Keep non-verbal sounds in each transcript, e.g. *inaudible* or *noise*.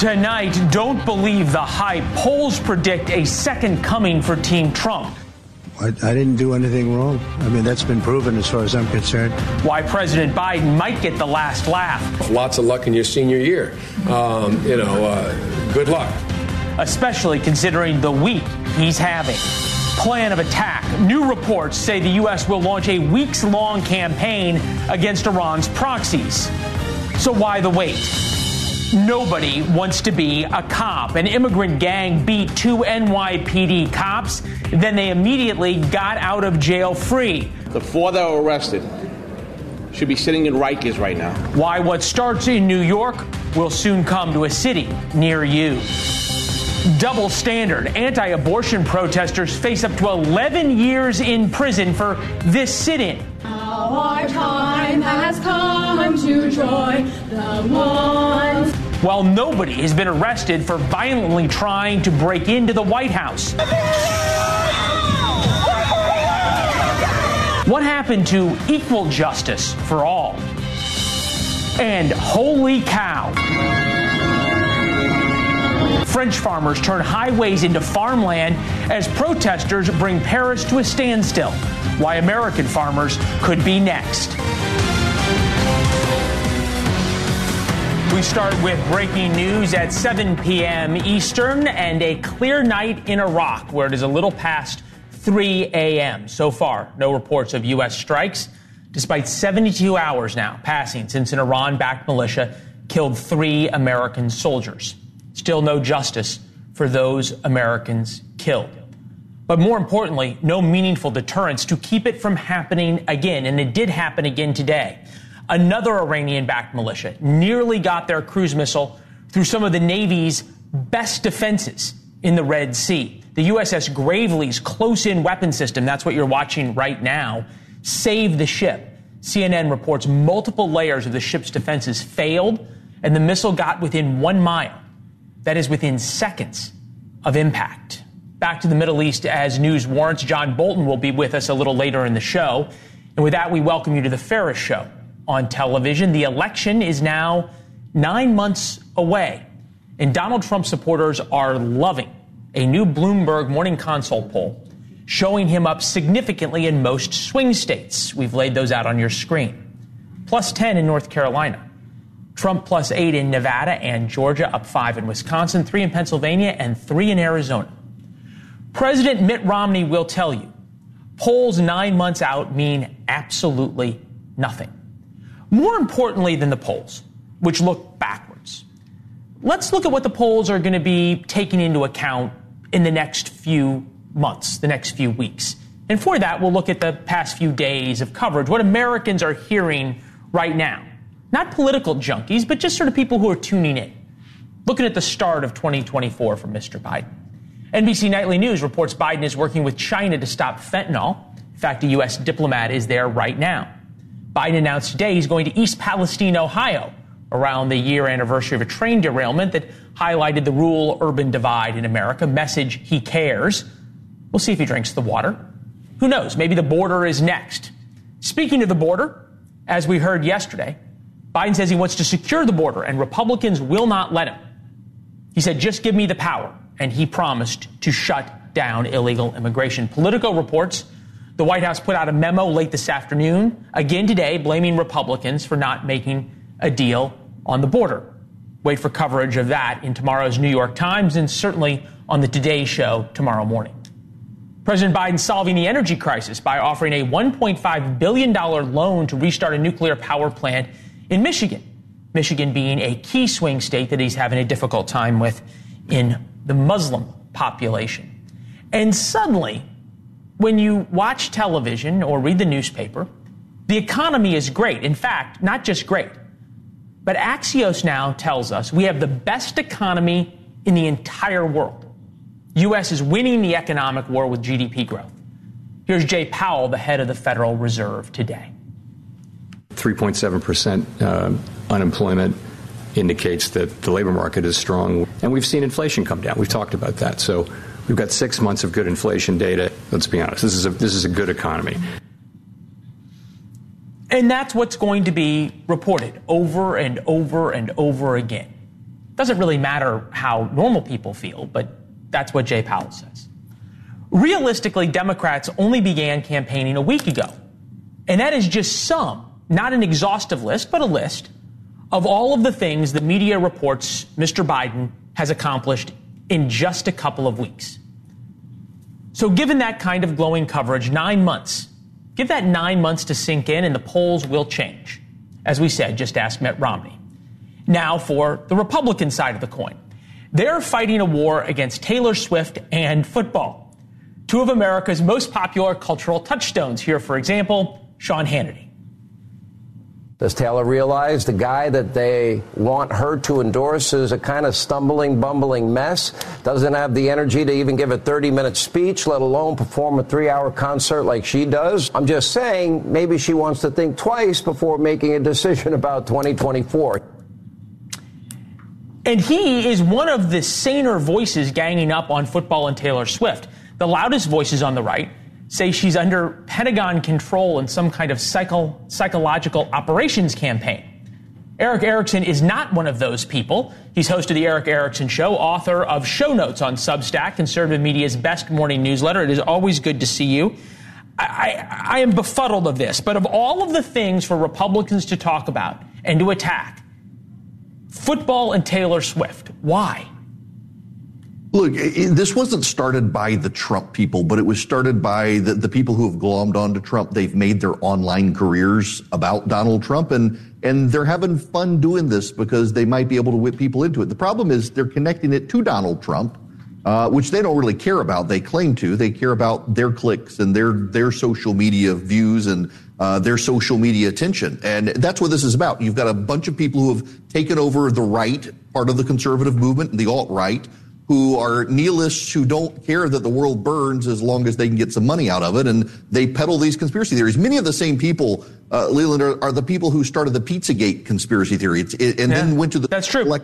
Tonight, don't believe the hype. Polls predict a second coming for Team Trump. I, I, didn't do anything wrong. I mean, that's been proven as far as I'm concerned. Why President Biden might get the last laugh. Lots of luck in your senior year. Um, you know, uh, good luck. Especially considering the week he's having. Plan of attack. New reports say the U.S. will launch a weeks long campaign against Iran's proxies. So why the wait? Nobody wants to be a cop. An immigrant gang beat two NYPD cops, then they immediately got out of jail free. The four that were arrested should be sitting in Rikers right now. Why what starts in New York will soon come to a city near you. Double standard. Anti abortion protesters face up to 11 years in prison for this sit in. Our time has come to join the ones. While nobody has been arrested for violently trying to break into the White House. What happened to equal justice for all? And holy cow. French farmers turn highways into farmland as protesters bring Paris to a standstill. Why American farmers could be next. We start with breaking news at 7 p.m. Eastern and a clear night in Iraq where it is a little past 3 a.m. So far, no reports of U.S. strikes, despite 72 hours now passing since an Iran backed militia killed three American soldiers. Still no justice for those Americans killed. But more importantly, no meaningful deterrence to keep it from happening again. And it did happen again today. Another Iranian backed militia nearly got their cruise missile through some of the Navy's best defenses in the Red Sea. The USS Gravely's close in weapon system, that's what you're watching right now, saved the ship. CNN reports multiple layers of the ship's defenses failed, and the missile got within one mile that is within seconds of impact. Back to the Middle East as news warrants. John Bolton will be with us a little later in the show. And with that, we welcome you to the Ferris Show on television. The election is now nine months away, and Donald Trump supporters are loving a new Bloomberg Morning Consult poll showing him up significantly in most swing states. We've laid those out on your screen. Plus 10 in North Carolina. Trump plus eight in Nevada and Georgia, up five in Wisconsin, three in Pennsylvania, and three in Arizona. President Mitt Romney will tell you polls nine months out mean absolutely nothing. More importantly than the polls, which look backwards, let's look at what the polls are going to be taking into account in the next few months, the next few weeks. And for that, we'll look at the past few days of coverage, what Americans are hearing right now. Not political junkies, but just sort of people who are tuning in, looking at the start of 2024 for Mr. Biden. NBC Nightly News reports Biden is working with China to stop fentanyl. In fact, a U.S. diplomat is there right now. Biden announced today he's going to East Palestine, Ohio, around the year anniversary of a train derailment that highlighted the rural urban divide in America. Message he cares. We'll see if he drinks the water. Who knows? Maybe the border is next. Speaking of the border, as we heard yesterday, Biden says he wants to secure the border, and Republicans will not let him. He said, just give me the power. And he promised to shut down illegal immigration. Politico reports the White House put out a memo late this afternoon, again today, blaming Republicans for not making a deal on the border. Wait for coverage of that in tomorrow's New York Times and certainly on the Today Show tomorrow morning. President Biden solving the energy crisis by offering a $1.5 billion loan to restart a nuclear power plant in Michigan. Michigan being a key swing state that he's having a difficult time with in the Muslim population. And suddenly, when you watch television or read the newspaper, the economy is great. In fact, not just great, but Axios now tells us we have the best economy in the entire world. U.S. is winning the economic war with GDP growth. Here's Jay Powell, the head of the Federal Reserve, today. 3.7% uh, unemployment indicates that the labor market is strong. And we've seen inflation come down. We've talked about that. So we've got six months of good inflation data. Let's be honest, this is a, this is a good economy. And that's what's going to be reported over and over and over again. Doesn't really matter how normal people feel, but that's what Jay Powell says. Realistically, Democrats only began campaigning a week ago. And that is just some, not an exhaustive list, but a list of all of the things the media reports Mr. Biden has accomplished in just a couple of weeks. So, given that kind of glowing coverage, nine months, give that nine months to sink in, and the polls will change. As we said, just ask Mitt Romney. Now, for the Republican side of the coin. They're fighting a war against Taylor Swift and football, two of America's most popular cultural touchstones. Here, for example, Sean Hannity. Does Taylor realize the guy that they want her to endorse is a kind of stumbling, bumbling mess? Doesn't have the energy to even give a 30 minute speech, let alone perform a three hour concert like she does? I'm just saying, maybe she wants to think twice before making a decision about 2024. And he is one of the saner voices ganging up on football and Taylor Swift. The loudest voices on the right say she's under Pentagon control in some kind of psycho- psychological operations campaign. Erick Erickson is not one of those people. He's host of the Erick Erickson Show, author of Show Notes on Substack, conservative media's best morning newsletter. It is always good to see you. I, I, I am befuddled of this, but of all of the things for Republicans to talk about and to attack, football and Taylor Swift, why? Look, this wasn't started by the Trump people, but it was started by the, the people who have glommed onto Trump. They've made their online careers about Donald Trump and, and they're having fun doing this because they might be able to whip people into it. The problem is they're connecting it to Donald Trump, uh, which they don't really care about. They claim to. They care about their clicks and their, their social media views and uh, their social media attention. And that's what this is about. You've got a bunch of people who have taken over the right part of the conservative movement, the alt right, who are nihilists who don't care that the world burns as long as they can get some money out of it. And they peddle these conspiracy theories. Many of the same people, uh, Leland, are, are, the people who started the Pizzagate conspiracy theory it, and yeah, then went to the. That's true. Like,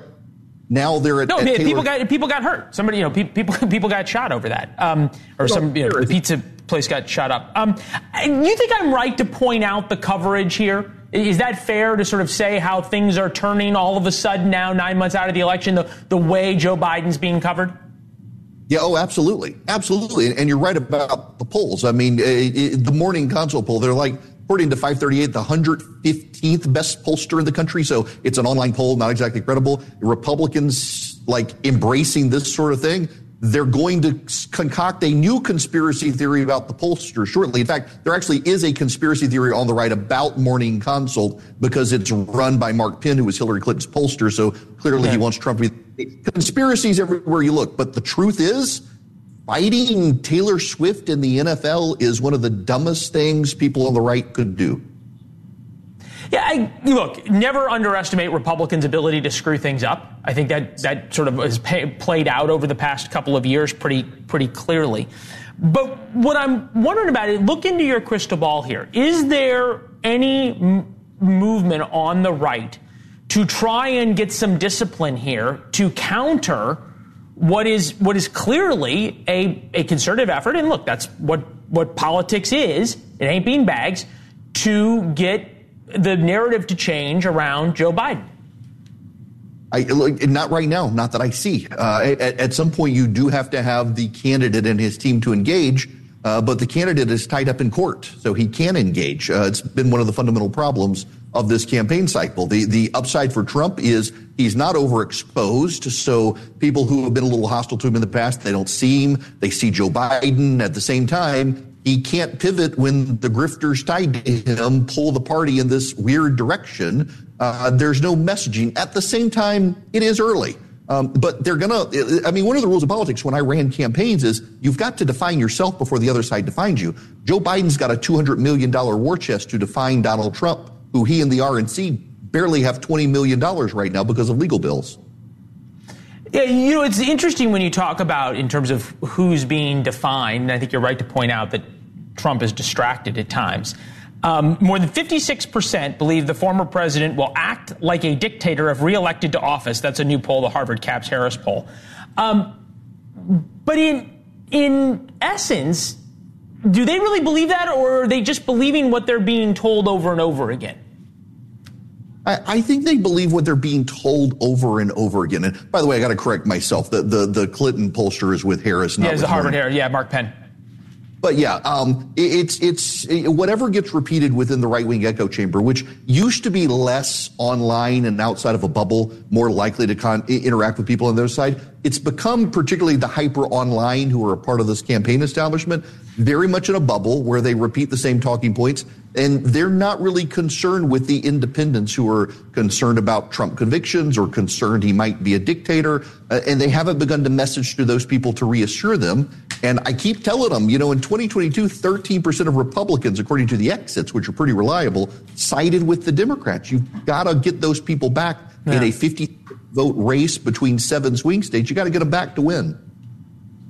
now they're at, no. At people got people got hurt. Somebody, you know, people *laughs* people got shot over that, um, or some you know, the pizza place got shot up. Um, you think I'm right to point out the coverage here? Is that fair to sort of say how things are turning all of a sudden now, nine months out of the election, the, the way Joe Biden's being covered? Yeah, oh, absolutely. Absolutely. And you're right about the polls. I mean, eh, eh, the morning consult poll, they're like, according to 538, the 115th best pollster in the country. So it's an online poll, not exactly credible. Republicans like embracing this sort of thing they're going to concoct a new conspiracy theory about the pollster shortly. In fact, there actually is a conspiracy theory on the right about Morning Consult because it's run by Mark Penn, who was Hillary Clinton's pollster. So clearly okay. he wants Trump to be conspiracies everywhere you look. But the truth is, fighting Taylor Swift in the NFL is one of the dumbest things people on the right could do. Yeah, I, look, never underestimate Republicans' ability to screw things up. I think that that sort of has pay, played out over the past couple of years pretty pretty clearly. But what I'm wondering about is, look into your crystal ball here. Is there any m- movement on the right to try and get some discipline here to counter what is what is clearly a, a conservative effort? And look, that's what what politics is. It ain't beanbags to get the narrative to change around Joe Biden? I, not right now, not that I see. Uh, at, at, some point, you do have to have the candidate and his team to engage, uh, but the candidate is tied up in court, so he can engage. Uh, it's been one of the fundamental problems of this campaign cycle. The the upside for Trump is he's not overexposed, so people who have been a little hostile to him in the past, they don't see him. They see Joe Biden at the same time he can't pivot when the grifters tied to him pull the party in this weird direction. Uh, there's no messaging. At the same time, it is early. Um, but they're gonna. I mean, one of the rules of politics when I ran campaigns is you've got to define yourself before the other side defines you. Joe Biden's got a two hundred million dollar war chest to define Donald Trump, who he and the RNC barely have twenty million dollars right now because of legal bills. Yeah, you know, it's interesting when you talk about in terms of who's being defined. I think you're right to point out that Trump is distracted at times. Um, more than 56% believe the former president will act like a dictator if reelected to office. That's a new poll, the Harvard CAPS Harris poll. Um, but in in essence, do they really believe that, or are they just believing what they're being told over and over again? I, think they believe what they're being told over and over again. And by the way, I got to correct myself. The, the the Clinton pollster is with Harris. Not yeah, it's the Harvard Harris. Yeah, Mark Penn. But yeah, um, it's it's whatever gets repeated within the right wing echo chamber, which used to be less online and outside of a bubble, more likely to con- interact with people on their side. It's become particularly the hyper online who are a part of this campaign establishment, very much in a bubble where they repeat the same talking points and they're not really concerned with the independents who are concerned about Trump convictions or concerned he might be a dictator. Uh, and they haven't begun to message to those people to reassure them. And I keep telling them, you know, in 2022, 13% of Republicans, according to the exits, which are pretty reliable, sided with the Democrats. You've got to get those people back yeah. in a 50 vote race between seven swing states. You got to get them back to win.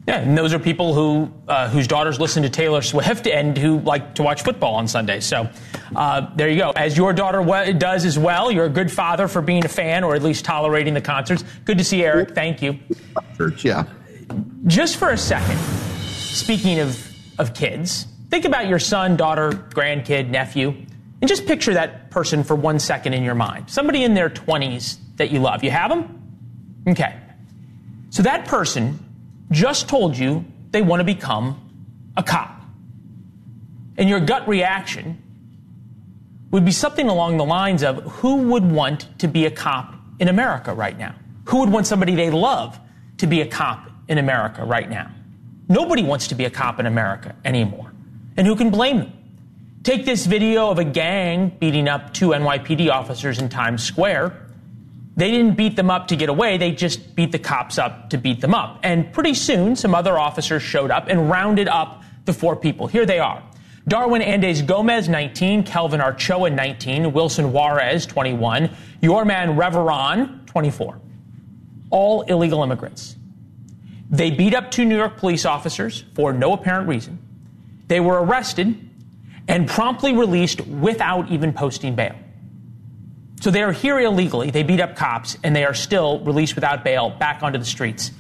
Yeah, and those are people who uh, whose daughters listen to Taylor Swift and who like to watch football on Sunday. So uh, there you go. As your daughter w- does as well, you're a good father for being a fan or at least tolerating the concerts. Good to see Erick. Thank you. Church, yeah. Just for a second, speaking of of kids, think about your son, daughter, grandkid, nephew, and just picture that person for one second in your mind. Somebody in their 20s that you love. You have them? Okay. So that person just told you they want to become a cop. And your gut reaction would be something along the lines of who would want to be a cop in America right now? Who would want somebody they love to be a cop in America right now? Nobody wants to be a cop in America anymore. And who can blame them? Take this video of a gang beating up two NYPD officers in Times Square they didn't beat them up to get away, they just beat the cops up to beat them up. And pretty soon, some other officers showed up and rounded up the four people. Here they are. Darwin Andres Gomez, 19, Kelvin Arocha, 19, Wilson Juarez, 21, Yorman Reveron, 24. All illegal immigrants. They beat up two New York police officers for no apparent reason. They were arrested and promptly released without even posting bail. So they are here illegally. They beat up cops, and they are still released without bail back onto the streets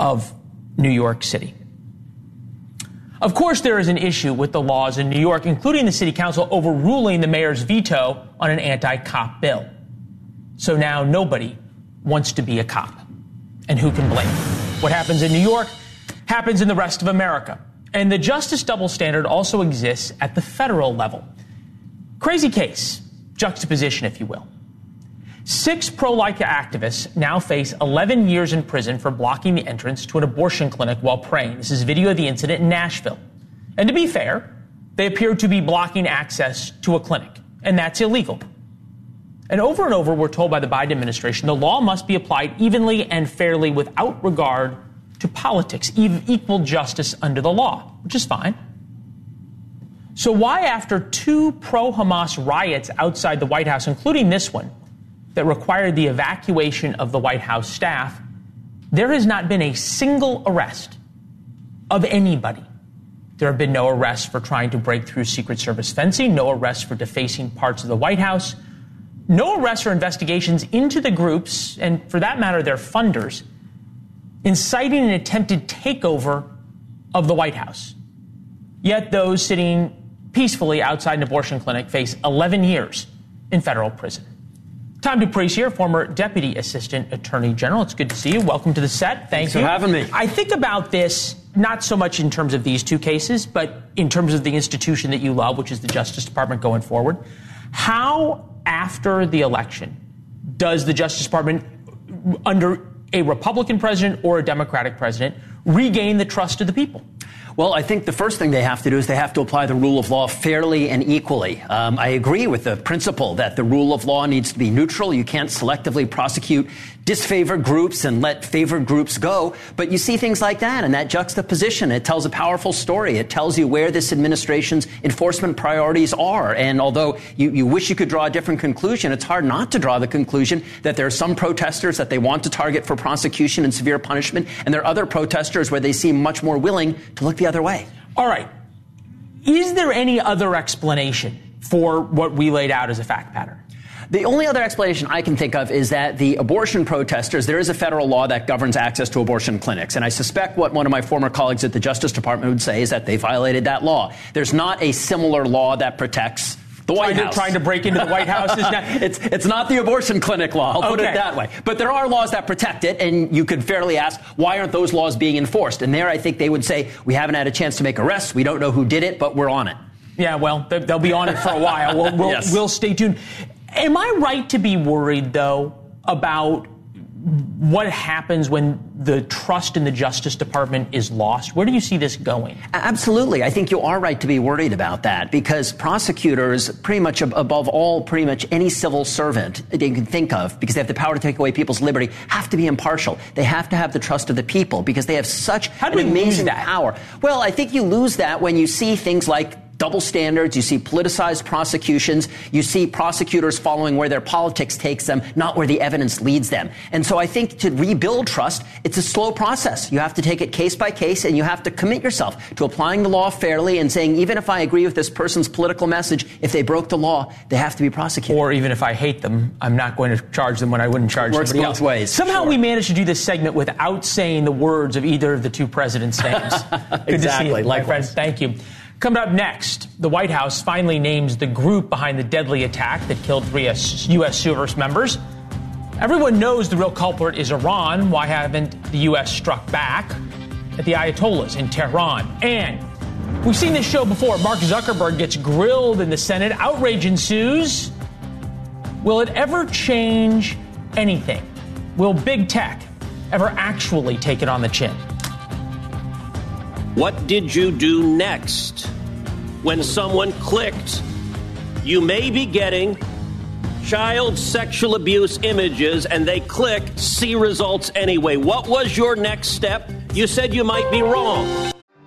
of New York City. Of course, there is an issue with the laws in New York, including the city council overruling the mayor's veto on an anti cop bill. So now nobody wants to be a cop. And who can blame? What happens in New York happens in the rest of America. And the justice double standard also exists at the federal level. Crazy case, juxtaposition, if you will. Six pro life activists now face 11 years in prison for blocking the entrance to an abortion clinic while praying. This is video of the incident in Nashville. And to be fair, they appear to be blocking access to a clinic, and that's illegal. And over and over, we're told by the Biden administration the law must be applied evenly and fairly without regard to politics, equal justice under the law, which is fine. So, why, after two pro Hamas riots outside the White House, including this one, that required the evacuation of the White House staff, there has not been a single arrest of anybody. There have been no arrests for trying to break through Secret Service fencing, no arrests for defacing parts of the White House, no arrests or investigations into the groups, and for that matter, their funders, inciting an attempted takeover of the White House. Yet those sitting peacefully outside an abortion clinic face 11 years in federal prison. Tom Dupree here, former Deputy Assistant Attorney General. It's good to see you. Welcome to the set. Thank Thanks you. for having me. I think about this not so much in terms of these two cases, but in terms of the institution that you love, which is the Justice Department going forward. How, after the election, does the Justice Department, under a Republican president or a Democratic president, regain the trust of the people? Well, I think the first thing they have to do is they have to apply the rule of law fairly and equally. Um, I agree with the principle that the rule of law needs to be neutral. You can't selectively prosecute disfavored groups and let favored groups go. But you see things like that and that juxtaposition. It tells a powerful story. It tells you where this administration's enforcement priorities are. And although you, you wish you could draw a different conclusion, it's hard not to draw the conclusion that there are some protesters that they want to target for prosecution and severe punishment, and there are other protesters where they seem much more willing to look the other way. All right. Is there any other explanation for what we laid out as a fact pattern? The only other explanation I can think of is that the abortion protesters, there is a federal law that governs access to abortion clinics. And I suspect what one of my former colleagues at the Justice Department would say is that they violated that law. There's not a similar law that protects the White trying House. To, trying to break into the White House is not. *laughs* it's, it's not the abortion clinic law, I'll put it that way. But there are laws that protect it, and you could fairly ask, why aren't those laws being enforced? And there I think they would say, we haven't had a chance to make arrests, we don't know who did it, but we're on it. Yeah, well, they- they'll be on it for a while. We'll, we'll, *laughs* Yes. we'll stay tuned. Am I right to be worried, though, about what happens when the trust in the Justice Department is lost? Where do you see this going? Absolutely. I think you are right to be worried about that because prosecutors, pretty much above all, pretty much any civil servant they can think of, because they have the power to take away people's liberty, have to be impartial. They have to have the trust of the people because they have such How an do lose amazing that? power. Well, I think you lose that when you see things like double standards, you see politicized prosecutions, you see prosecutors following where their politics takes them, not where the evidence leads them. And so I think to rebuild trust, it's a slow process. You have to take it case by case and you have to commit yourself to applying the law fairly and saying, even if I agree with this person's political message, if they broke the law, they have to be prosecuted. Or even if I hate them, I'm not going to charge them when I wouldn't charge Works somebody both else. ways, Somehow sure. we managed to do this segment without saying the words of either of the two presidents' names. *laughs* Good to see Exactly, you, my friend. Thank you. Coming up next, the White House finally names the group behind the deadly attack that killed three U.S. service members. Everyone knows the real culprit is Iran. Why haven't the U.S. struck back at the Ayatollahs in Tehran? And we've seen this show before. Mark Zuckerberg gets grilled in the Senate. Outrage ensues. Will it ever change anything? Will big tech ever actually take it on the chin? What did you do next? When someone clicked, you may be getting child sexual abuse images and they click see results anyway. What was your next step? You said you might be wrong.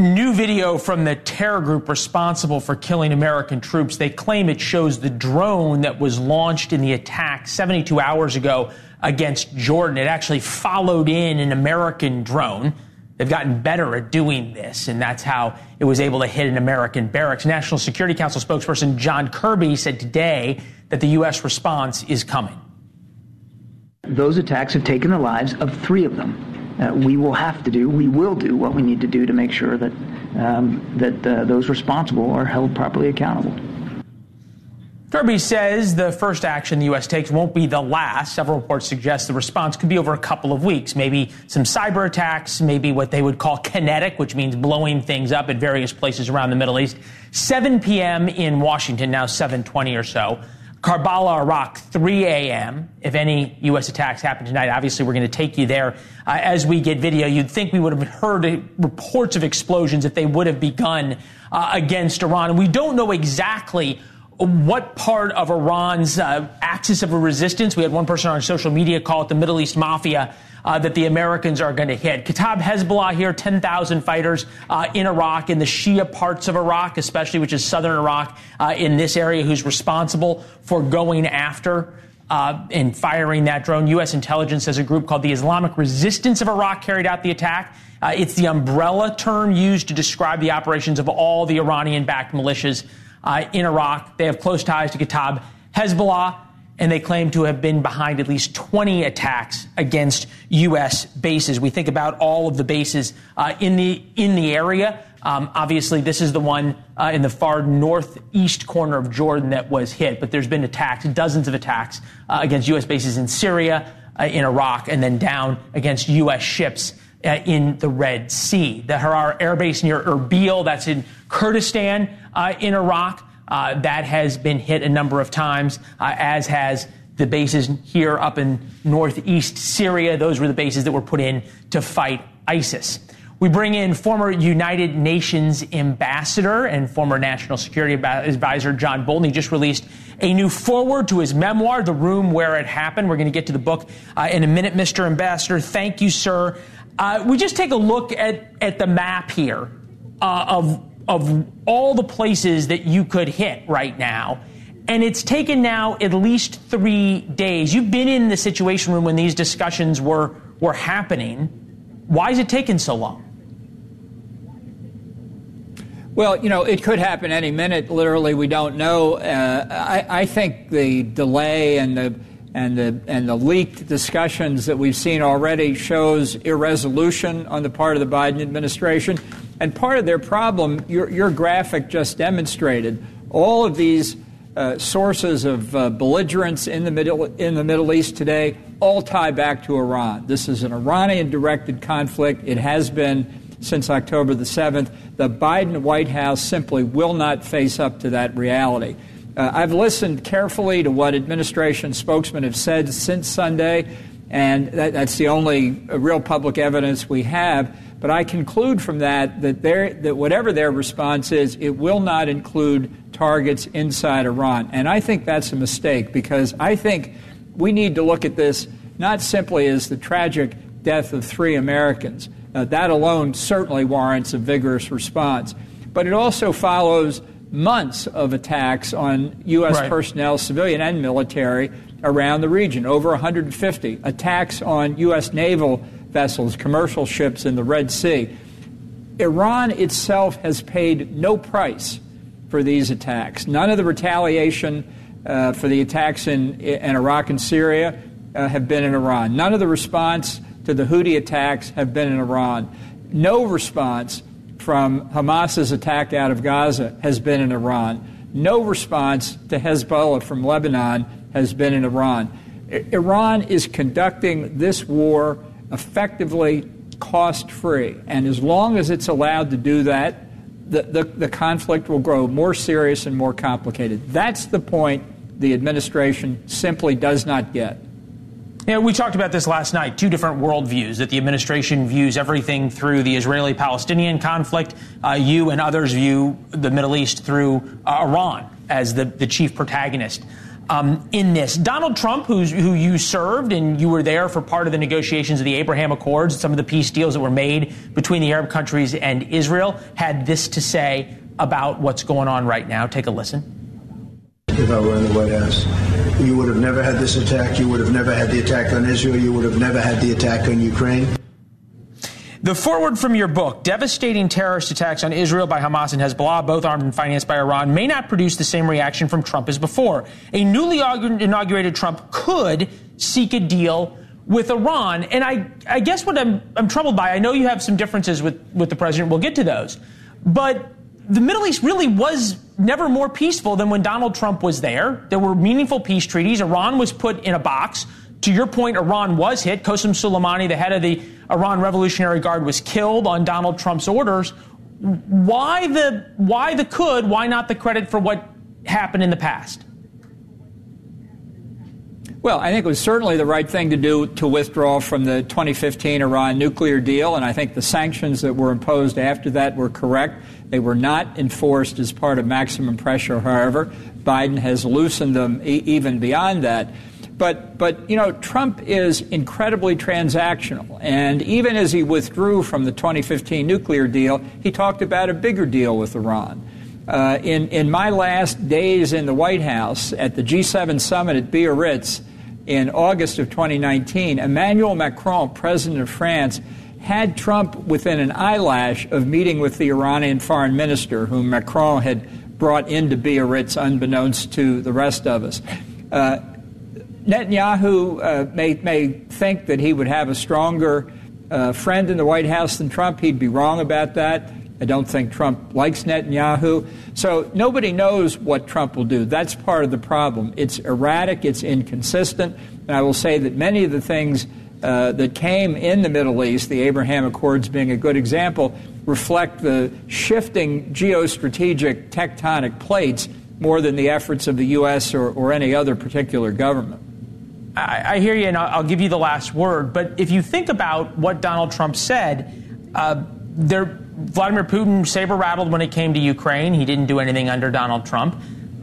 New video from the terror group responsible for killing American troops. They claim it shows the drone that was launched in the attack 72 hours ago against Jordan. It actually followed in an American drone. They've gotten better at doing this, and that's how it was able to hit an American barracks. National Security Council spokesperson John Kirby said today that the U.S. response is coming. Those attacks have taken the lives of three of them. Uh, we will have to do, we will do what we need to do to make sure that um, that uh, those responsible are held properly accountable. Kirby says the first action the U.S. takes won't be the last. Several reports suggest the response could be over a couple of weeks, maybe some cyber attacks, maybe what they would call kinetic, which means blowing things up at various places around the Middle East. 7 p.m. in Washington, now 7:20 or so. Karbala, Iraq, 3 a.m. If any U.S. attacks happen tonight, obviously we're going to take you there uh, as we get video. You'd think we would have heard reports of explosions if they would have begun uh, against Iran. And We don't know exactly what part of Iran's uh, axis of resistance. We had one person on social media call it the Middle East Mafia. Uh, that the Americans are going to hit. Kataib Hezbollah here, 10,000 fighters uh, in Iraq, in the Shia parts of Iraq, especially, which is southern Iraq, uh, in this area, who's responsible for going after uh, and firing that drone. U.S. intelligence says a group called the Islamic Resistance of Iraq carried out the attack. Uh, it's the umbrella term used to describe the operations of all the Iranian backed militias uh, in Iraq. They have close ties to Kataib Hezbollah. and they claim to have been behind at least 20 attacks against U.S. bases. We think about all of the bases uh, in the in the area. Um, obviously, this is the one uh, in the far northeast corner of Jordan that was hit, but there's been attacks, dozens of attacks uh, against U.S. bases in Syria, uh, in Iraq, and then down against U.S. ships uh, in the Red Sea. The Harir Air Base near Erbil, that's in Kurdistan uh, in Iraq, uh, that has been hit a number of times, as has the bases here up in northeast Syria. Those were the bases that were put in to fight ISIS. We bring in former United Nations ambassador and former national security advisor John Bolton. He just released a new foreword to his memoir, The Room Where It Happened. We're going to get to the book uh, in a minute, Mr. Ambassador. Thank you, sir. Uh, we just take a look at, at the map here uh, of, of all the places that you could hit right now. And it's taken now at least three days. You've been in the Situation Room when these discussions were, were happening. Why is it taking so long? Well, you know, it could happen any minute. Literally, we don't know. Uh, I, I, think the delay and the and the and the leaked discussions that we've seen already shows irresolution on the part of the Biden administration. And part of their problem, your, your graphic just demonstrated, all of these uh, sources of uh, belligerence in the middle in the Middle East today all tie back to Iran. This is an Iranian-directed conflict. It has been since October the 7th. The Biden White House simply will not face up to that reality. Uh, I've listened carefully to what administration spokesmen have said since Sunday, and that, that's the only uh, real public evidence we have. But I conclude from that that, that whatever their response is, it will not include targets inside Iran. And I think that's a mistake because I think we need to look at this not simply as the tragic death of three Americans, uh, that alone certainly warrants a vigorous response. But it also follows months of attacks on U.S. Right. personnel, civilian and military, around the region. Over 150 attacks on U.S. naval vessels, commercial ships in the Red Sea. Iran itself has paid no price for these attacks. None of the retaliation uh, for the attacks in, in Iraq and Syria uh, have been in Iran. None of the response to the Houthi attacks have been in Iran. No response from Hamas's attack out of Gaza has been in Iran. No response to Hezbollah from Lebanon has been in Iran. I- Iran is conducting this war effectively cost free. And as long as it's allowed to do that, the, the, the, conflict will grow more serious and more complicated. That's the point the administration simply does not get. Yeah, we talked about this last night. Two different worldviews that the administration views everything through the Israeli Palestinian conflict. Uh, you and others view the Middle East through uh, Iran as the, the chief protagonist. Um, in this. Donald Trump, who you served and you were there for part of the negotiations of the Abraham Accords, some of the peace deals that were made between the Arab countries and Israel, had this to say about what's going on right now. Take a listen. If I were in the White House, you would have never had this attack. You would have never had the attack on Israel. You would have never had the attack on Ukraine. The foreword from your book, Devastating Terrorist Attacks on Israel by Hamas and Hezbollah, both armed and financed by Iran, may not produce the same reaction from Trump as before. A newly inaugurated Trump could seek a deal with Iran. And I, I guess what I'm, I'm troubled by, I know you have some differences with, with the president. We'll get to those. But the Middle East really was never more peaceful than when Donald Trump was there. There were meaningful peace treaties. Iran was put in a box. To your point, Iran was hit. Qasem Soleimani, the head of the Iran Revolutionary Guard, was killed on Donald Trump's orders. Why the why the could? Why not the credit for what happened in the past? Well, I think it was certainly the right thing to do to withdraw from the 2015 Iran nuclear deal, and I think the sanctions that were imposed after that were correct. They were not enforced as part of maximum pressure, however. Biden has loosened them e- even beyond that. But, but, you know, Trump is incredibly transactional. And even as he withdrew from the 2015 nuclear deal, he talked about a bigger deal with Iran. Uh, in, in my last days in the White House at the G7 summit at Biarritz in August of 2019, Emmanuel Macron, president of France, had Trump within an eyelash of meeting with the Iranian foreign minister, whom Macron had brought into Biarritz unbeknownst to the rest of us. Uh, Netanyahu uh, may, may think that he would have a stronger uh, friend in the White House than Trump. He'd be wrong about that. I don't think Trump likes Netanyahu. So nobody knows what Trump will do. That's part of the problem. It's erratic, it's inconsistent. And I will say that many of the things uh, that came in the Middle East, the Abraham Accords being a good example, reflect the shifting geostrategic tectonic plates more than the efforts of the U.S. or, or any other particular government. I, I hear you, and I'll, give you the last word. But if you think about what Donald Trump said, uh, there, Vladimir Putin saber rattled when it came to Ukraine. He didn't do anything under Donald Trump.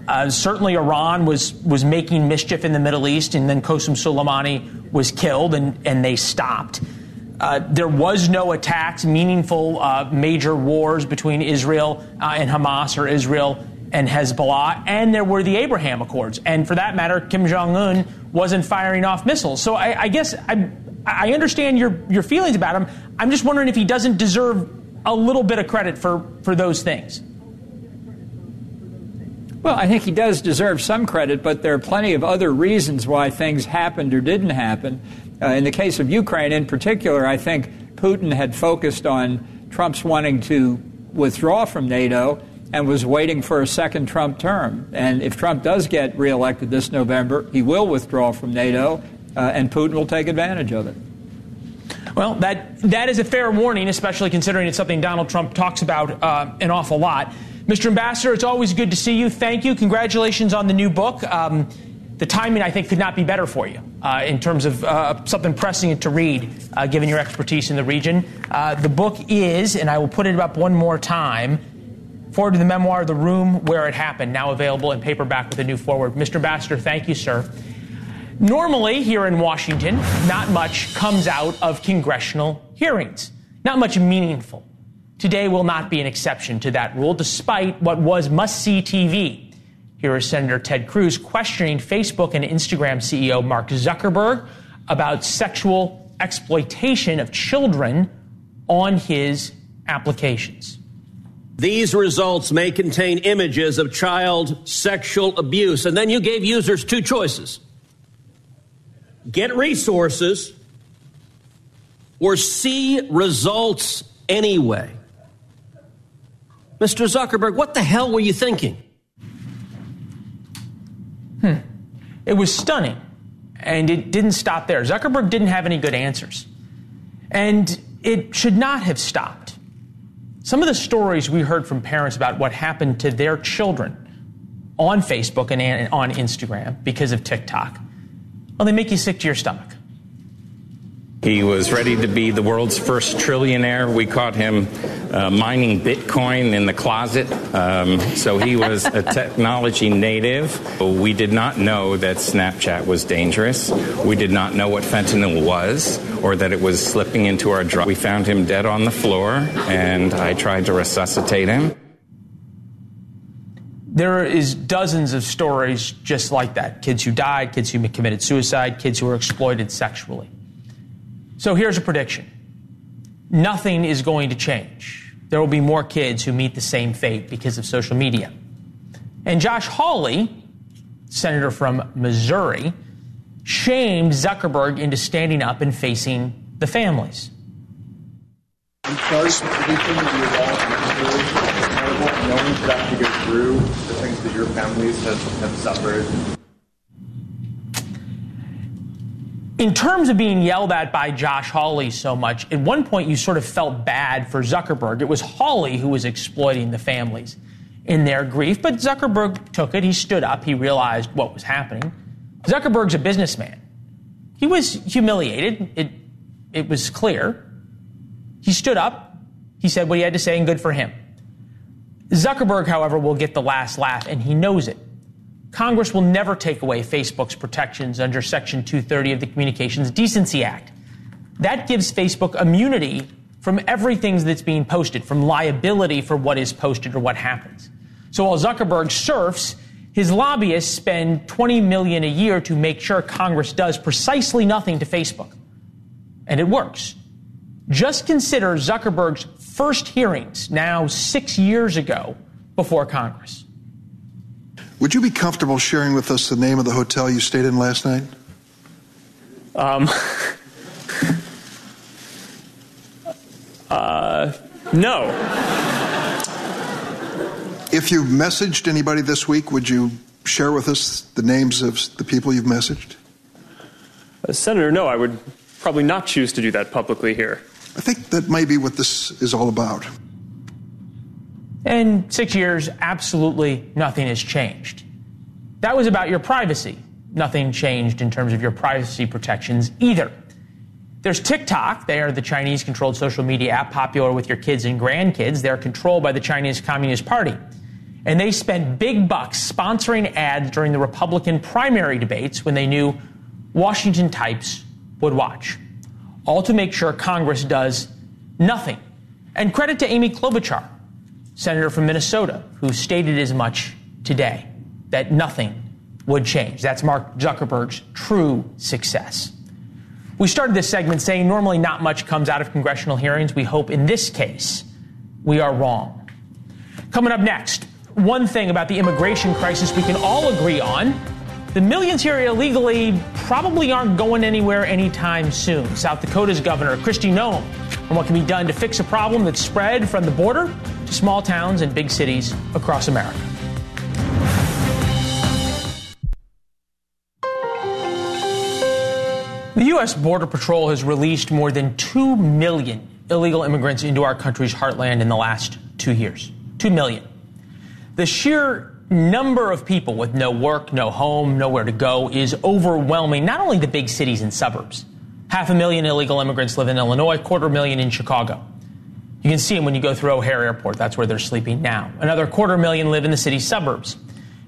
Uh, certainly, Iran was was making mischief in the Middle East, and then Qasem Soleimani was killed, and, and they stopped. Uh, there was no attacks, meaningful uh, major wars between Israel uh, and Hamas or Israel and Hezbollah, and there were the Abraham Accords. And for that matter, Kim Jong un wasn't firing off missiles. So I, I guess I, I understand your, your feelings about him. I'm just wondering if he doesn't deserve a little bit of credit for, for those things. Well, I think he does deserve some credit, but there are plenty of other reasons why things happened or didn't happen. Uh, in the case of Ukraine in particular, I think Putin had focused on Trump's wanting to withdraw from NATO and was waiting for a second Trump term. And if Trump does get reelected this November, he will withdraw from NATO, uh, and Putin will take advantage of it. Well, that that is a fair warning, especially considering it's something Donald Trump talks about uh, an awful lot. Mr. Ambassador, it's always good to see you. Thank you. Congratulations on the new book. Um, the timing, I think, could not be better for you uh, in terms of uh, something pressing to read, uh, given your expertise in the region. Uh, the book is, and I will put it up one more time, Foreword to the memoir, The Room Where It Happened, now available in paperback with a new foreword. Mr. Ambassador, thank you, sir. Normally, here in Washington, not much comes out of congressional hearings, not much meaningful. Today will not be an exception to that rule, despite what was must see TV. Here is Senator Ted Cruz questioning Facebook and Instagram CEO Mark Zuckerberg about sexual exploitation of children on his applications. These results may contain images of child sexual abuse. And then you gave users two choices get resources or see results anyway. Mr. Zuckerberg, what the hell were you thinking? Hmm. It was stunning. And it didn't stop there. Zuckerberg didn't have any good answers. And it should not have stopped. Some of the stories we heard from parents about what happened to their children on Facebook and on Instagram because of TikTok, well, they make you sick to your stomach. He was ready to be the world's first trillionaire. We caught him uh, mining Bitcoin in the closet. Um, so he was a *laughs* technology native. We did not know that Snapchat was dangerous. We did not know what fentanyl was or that it was slipping into our drug. We found him dead on the floor, and I tried to resuscitate him. There is dozens of stories just like that kids who died, kids who committed suicide, kids who were exploited sexually. So here's a prediction nothing is going to change. There will be more kids who meet the same fate because of social media. And Josh Hawley, senator from Missouri, shamed Zuckerberg into standing up and facing the families. Does everything that you all is terrible, knowing that to go through the things that your families have, have suffered in terms of being yelled at by Josh Hawley so much, at one point you sort of felt bad for Zuckerberg. It was Hawley who was exploiting the families in their grief, but Zuckerberg took it. He stood up. He realized what was happening. Zuckerberg's a businessman. He was humiliated. It, it was clear. He stood up. He said what he had to say, and good for him. Zuckerberg, however, will get the last laugh, and he knows it. Congress will never take away Facebook's protections under Section 230 of the Communications Decency Act. That gives Facebook immunity from everything that's being posted, from liability for what is posted or what happens. So while Zuckerberg surfs, his lobbyists spend 20 million a year to make sure Congress does precisely nothing to Facebook. And it works. Just consider Zuckerberg's first hearings now 6 years ago before Congress. Would you be comfortable sharing with us the name of the hotel you stayed in last night? Um, *laughs* uh, no. If you've messaged anybody this week, would you share with us the names of the people you've messaged? Uh, Senator, no, I would probably not choose to do that publicly here. I think that may be what this is all about. In six years, absolutely nothing has changed. That was about your privacy. Nothing changed in terms of your privacy protections either. There's TikTok. They are the Chinese controlled social media app popular with your kids and grandkids. They're controlled by the Chinese Communist Party. And they spent big bucks sponsoring ads during the Republican primary debates when they knew Washington types would watch. All to make sure Congress does nothing. And credit to Amy Klobuchar, senator from Minnesota, who stated as much today that nothing would change. That's Mark Zuckerberg's true success. We started this segment saying normally not much comes out of congressional hearings. We hope in this case we are wrong. Coming up next, one thing about the immigration crisis we can all agree on the millions here illegally probably aren't going anywhere anytime soon. South Dakota's Governor Kristi Noem on what can be done to fix a problem that's spread from the border to small towns and big cities across America. The U.S. Border Patrol has released more than 2 million illegal immigrants into our country's heartland in the last two years. 2 million. The sheer number of people with no work, no home, nowhere to go is overwhelming not only the big cities and suburbs. Half a million illegal immigrants live in Illinois, quarter million in Chicago. You can see them when you go through O'Hare Airport. That's where they're sleeping now. Another quarter million live in the city's suburbs.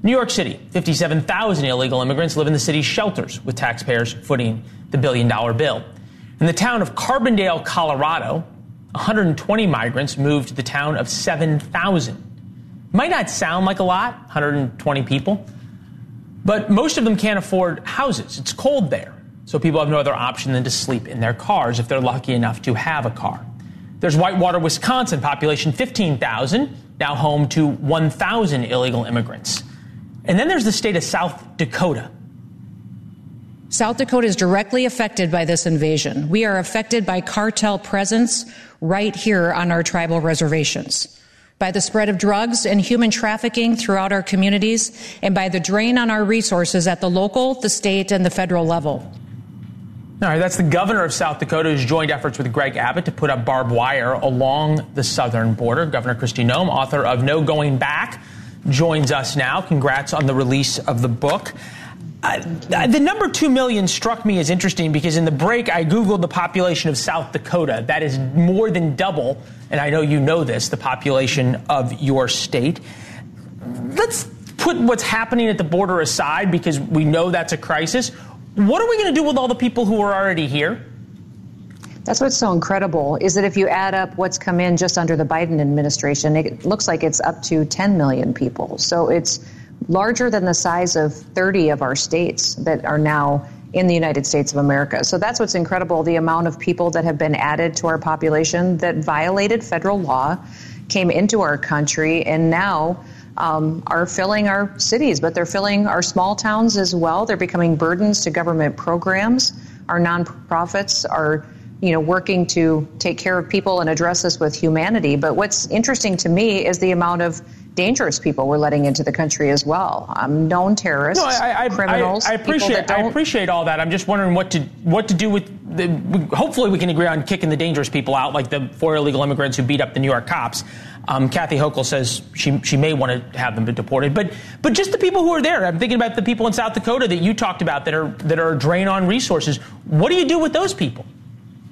New York City, 57,000 illegal immigrants live in the city's shelters, with taxpayers footing the billion dollar bill. In the town of Carbondale, Colorado, 120 migrants moved to the town of 7,000. Might not sound like a lot, 120 people, but most of them can't afford houses. It's cold there, so people have no other option than to sleep in their cars if they're lucky enough to have a car. There's Whitewater, Wisconsin, population 15,000, now home to 1,000 illegal immigrants. And then there's the state of South Dakota. South Dakota is directly affected by this invasion. We are affected by cartel presence right here on our tribal reservations, by the spread of drugs and human trafficking throughout our communities, and by the drain on our resources at the local, the state, and the federal level. All right, that's the governor of South Dakota who's joined efforts with Greg Abbott to put up barbed wire along the southern border. Governor Kristi Noem, author of No Going Back, joins us now. Congrats on the release of the book. Uh, the number 2 million struck me as interesting because in the break I Googled the population of South Dakota. That is more than double, and I know you know this, the population of your state. Let's put what's happening at the border aside because we know that's a crisis. What are we going to do with all the people who are already here? That's what's so incredible is that if you add up what's come in just under the Biden administration, it looks like it's up to 10 million people. So it's larger than the size of 30 of our states that are now in the United States of America. So that's what's incredible the amount of people that have been added to our population that violated federal law, came into our country, and now. Um, are filling our cities, but they're filling our small towns as well. They're becoming burdens to government programs. Our nonprofits are you know, working to take care of people and address this with humanity. But what's interesting to me is the amount of dangerous people we're letting into the country as well. Um, known terrorists, no, I, I, criminals. I, I appreciate. I appreciate all that. I'm just wondering what to what to do with. The, hopefully, we can agree on kicking the dangerous people out, like the four illegal immigrants who beat up the New York cops. Um, Kathy Hochul says she she may want to have them deported, but but just the people who are there. I'm thinking about the people in South Dakota that you talked about that are that are a drain on resources. What do you do with those people?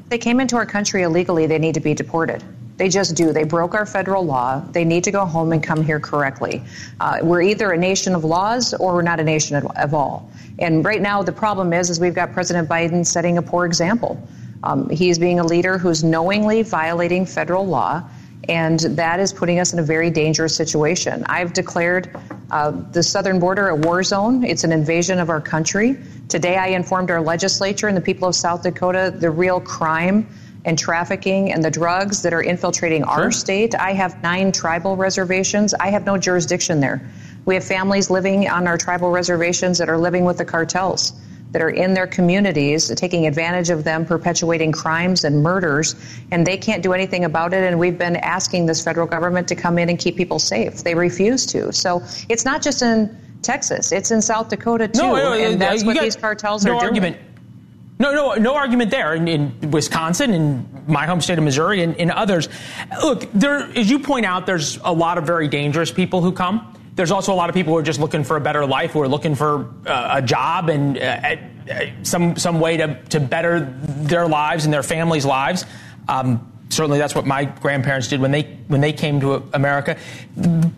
They came into our country illegally. They need to be deported. They just do. They broke our federal law. They need to go home and come here correctly. Uh, we're either a nation of laws or we're not a nation of all. And right now, the problem is, is we've got President Biden setting a poor example. Um, he's being a leader who's knowingly violating federal law, and that is putting us in a very dangerous situation. I've declared uh, the southern border a war zone. It's an invasion of our country. Today, I informed our legislature and the people of South Dakota the real crime and trafficking and the drugs that are infiltrating sure. our state. I have nine tribal reservations. I have no jurisdiction there. We have families living on our tribal reservations that are living with the cartels. That are in their communities, taking advantage of them, perpetuating crimes and murders, and they can't do anything about it. And we've been asking this federal government to come in and keep people safe. They refuse to. So it's not just in Texas; it's in South Dakota too, No, no, and that's what got these cartels no are doing. argument. No, no, no argument there. In, in Wisconsin, in my home state of Missouri, and in others, look, there, as you point out, there's a lot of very dangerous people who come. There's also a lot of people who are just looking for a better life, who are looking for uh, a job and uh, uh, some some way to to better their lives and their families' lives. Um, certainly, that's what my grandparents did when they when they came to America.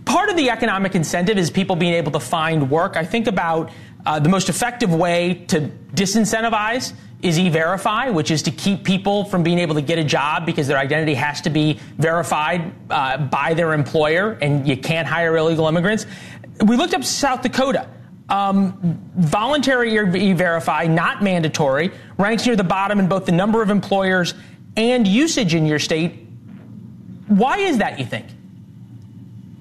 Part of the economic incentive is people being able to find work. I think about uh, the most effective way to disincentivize is e-verify, which is to keep people from being able to get a job because their identity has to be verified uh, by their employer, and you can't hire illegal immigrants. We looked up South Dakota. Um, voluntary e-verify, not mandatory, ranks near the bottom in both the number of employers and usage in your state. Why is that? You think?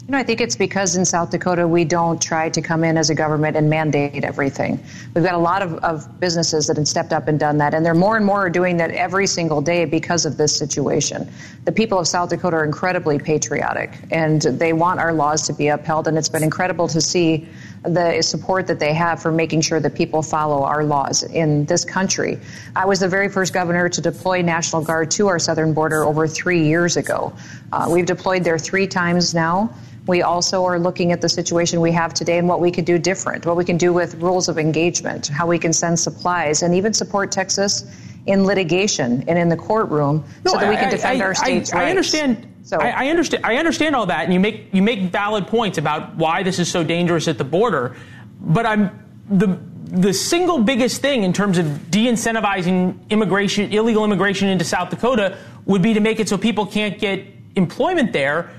You know, I think it's because in South Dakota we don't try to come in as a government and mandate everything. We've got a lot of, of businesses that have stepped up and done that, and there are more and more are doing that every single day because of this situation. The people of South Dakota are incredibly patriotic, and they want our laws to be upheld, and it's been incredible to see the support that they have for making sure that people follow our laws in this country. I was the very first governor to deploy National Guard to our southern border over three years ago. Uh, we've deployed there three times now. We also are looking at the situation we have today and what we could do different, what we can do with rules of engagement, how we can send supplies, and even support Texas in litigation and in the courtroom No, so that we can defend I- our state's I, I rights. understand. I, I understand. I understand all that, and you make you make valid points about why this is so dangerous at the border. But I'm the the single biggest thing in terms of de-incentivizing immigration, illegal immigration into South Dakota, would be to make it so people can't get employment there.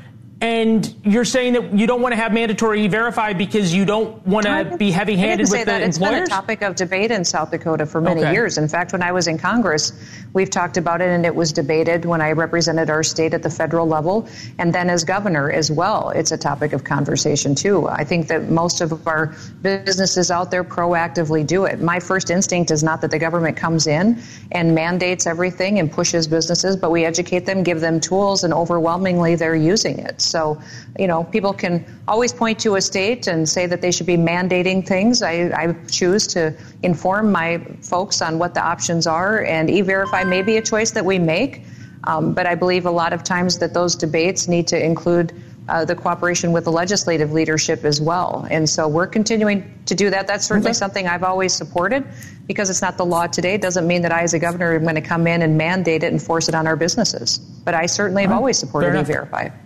And you're saying that you don't want to have mandatory verify because you don't want to be heavy-handed didn't say with the that. It's been a topic of debate in South Dakota for many Okay. years. In fact, when I was in Congress, we've talked about it, and it was debated when I represented our state at the federal level, and then as governor as well. It's a topic of conversation too. I think that most of our businesses out there proactively do it. My first instinct is not that the government comes in and mandates everything and pushes businesses, but we educate them, give them tools, and overwhelmingly they're using it. So, you know, people can always point to a state and say that they should be mandating things. I, I choose to inform my folks on what the options are, and e-verify may be a choice that we make. Um, but I believe a lot of times that those debates need to include uh, the cooperation with the legislative leadership as well. And so we're continuing to do that. That's certainly Okay. something I've always supported because it's not the law today. It doesn't mean that I, as a governor, am going to come in and mandate it and force it on our businesses. But I certainly have always supported Fair enough.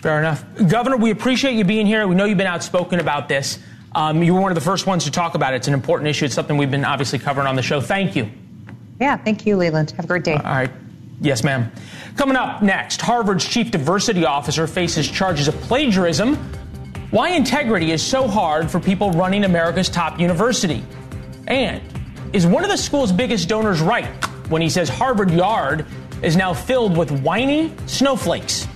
Fair enough. Governor, we appreciate you being here. We know you've been outspoken about this. Um, you were one of the first ones to talk about it. It's an important issue. It's something we've been obviously covering on the show. Thank you. Yeah, thank you, Leland. Have a great day. All right. Yes, ma'am. Coming up next, Harvard's chief diversity officer faces charges of plagiarism. Why integrity is so hard for people running America's top university. And is one of the school's biggest donors right when he says Harvard Yard is now filled with whiny snowflakes?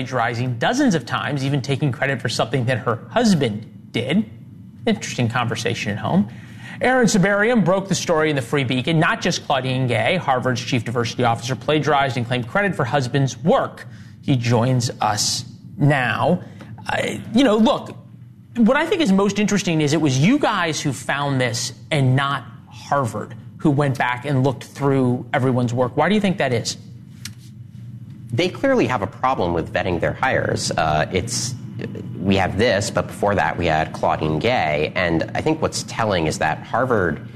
Plagiarizing dozens of times, even taking credit for something that her husband did. Interesting conversation at home. Aaron Sibarium broke the story in the Free Beacon. Not just Claudine Gay, Harvard's chief diversity officer, plagiarized and claimed credit for husband's work. He joins us now. Uh, you know, look, what I think is most interesting is it was you guys who found this and not Harvard who went back and looked through everyone's work. Why do you think that is? They clearly have a problem with vetting their hires. Uh, it's we have this, but before that we had Claudine Gay, and I think what's telling is that Harvard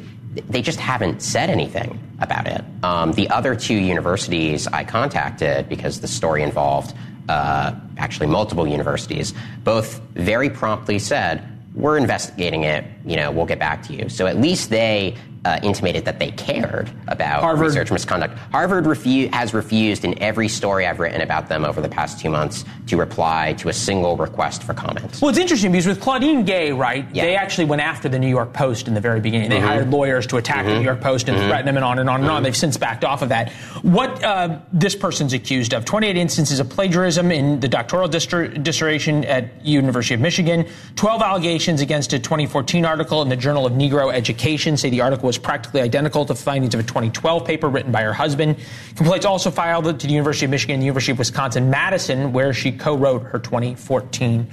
they just haven't said anything about it. Um, the other two universities I contacted because the story involved uh, actually multiple universities, both very promptly said we're investigating it. You know, we'll get back to you. So at least they uh, intimated that they cared about Harvard. research misconduct. Harvard refu- has refused in every story I've written about them over the past two months to reply to a single request for comment. Well, it's interesting because with Claudine Gay, right, Yeah. they actually went after the New York Post in the very beginning. They Mhm. hired lawyers to attack the Mhm. New York Post and Mhm. threaten them and on and on and on. Mhm. They've since backed off of that. What uh, this person's accused of 28 instances of plagiarism in the doctoral dissertation at University of Michigan, 12 allegations against a 2014 article in the Journal of Negro Education, say the article was practically identical to findings of a 2012 paper written by her husband. Complaints also filed to the University of Michigan and the University of Wisconsin Madison, where she co-wrote her 2014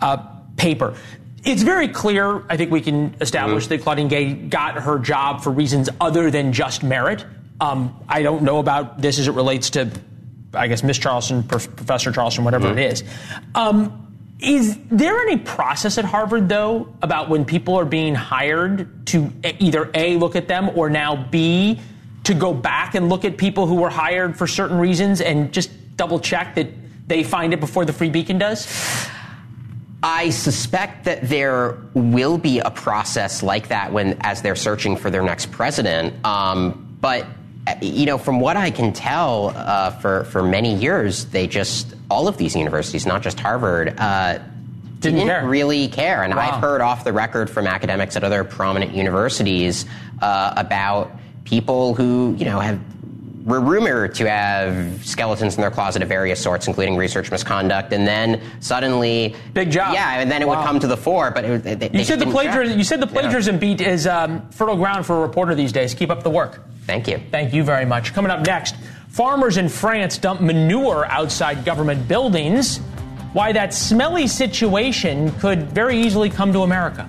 uh, paper. It's very clear, I think we can establish that Claudine Gay got her job for reasons other than just merit. Um, I don't know about this as it relates to, I guess, Miss Charleston, Prof- Professor Charleston, whatever it is. Um, is there any process at Harvard, though, about when people are being hired to either A, look at them, or now B, to go back and look at people who were hired for certain reasons and just double check that they find it before the Free Beacon does? I suspect that there will be a process like that when, as they're searching for their next president. Um, but you know, from what I can tell, uh, for for many years, they just all of these universities, not just Harvard, uh, didn't, really care. And Wow. I've heard off the record from academics at other prominent universities uh, about people who you know have were rumored to have skeletons in their closet of various sorts, including research misconduct, and then suddenly big job. Yeah, and then it would come to the fore. But it, they, they You just said the didn't check. plagiarism. You said the plagiarism beat is um, fertile ground for a reporter these days. Keep up the work. Thank you. Thank you very much. Coming up next, farmers in France dump manure outside government buildings. Why that smelly situation could very easily come to America.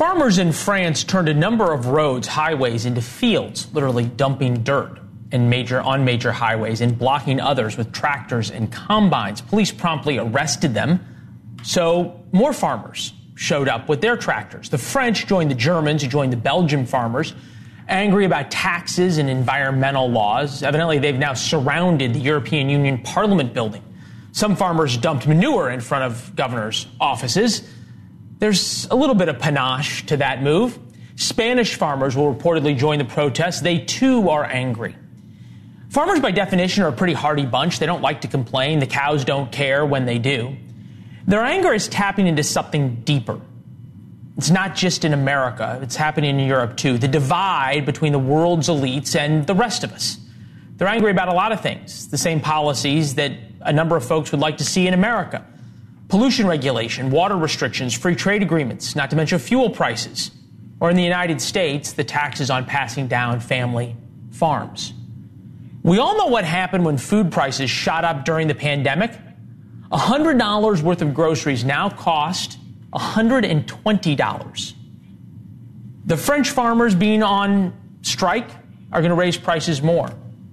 Farmers in France turned a number of roads, highways into fields, literally dumping dirt and major on major highways and blocking others with tractors and combines. Police promptly arrested them. So more farmers showed up with their tractors. The French joined the Germans, who joined the Belgian farmers, angry about taxes and environmental laws. Evidently, they've now surrounded the European Union Parliament building. Some farmers dumped manure in front of governors' offices. There's a little bit of panache to that move. Spanish farmers will reportedly join the protests. They too are angry. Farmers, by definition, are a pretty hardy bunch. They don't like to complain. The cows don't care when they do. Their anger is tapping into something deeper. It's not just in America, it's happening in Europe too. The divide between the world's elites and the rest of us. They're angry about a lot of things, the same policies that a number of folks would like to see in America pollution regulation, water restrictions, free trade agreements, not to mention fuel prices, or in the United States, the taxes on passing down family farms. We all know what happened when food prices shot up during the pandemic. $100 worth of groceries now cost $120. The French farmers being on strike are going to raise prices more,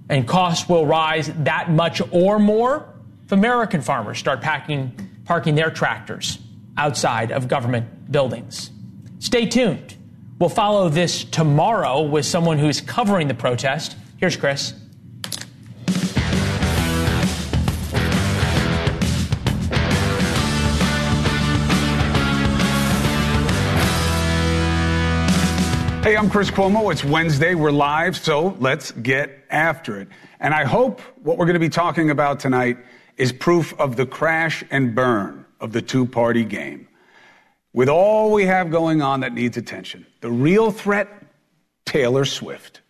and costs will rise that much or more if American farmers start packing, parking their tractors outside of government buildings. Stay tuned. We'll follow this tomorrow with someone who's covering the protest. Here's Chris. Hey, I'm Chris Cuomo. It's Wednesday. We're live, so let's get after it. And I hope what we're going to be talking about tonight is proof of the crash and burn of the two party game. With all we have going on that needs attention, the real threat Taylor Swift,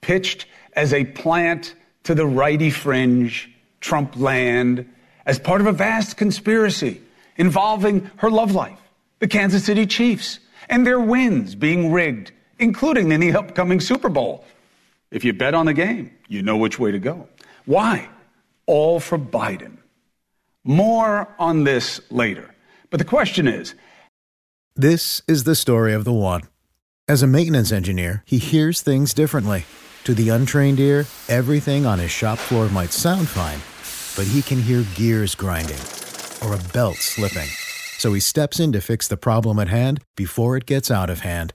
pitched as a plant to the righty fringe, Trump land, as part of a vast conspiracy involving her love life, the Kansas City Chiefs, and their wins being rigged, including in the upcoming Super Bowl. If you bet on the game, you know which way to go. Why? All for Biden. More on this later. But the question is This is the story of the one. As a maintenance engineer, he hears things differently. To the untrained ear, everything on his shop floor might sound fine, but he can hear gears grinding or a belt slipping. So he steps in to fix the problem at hand before it gets out of hand.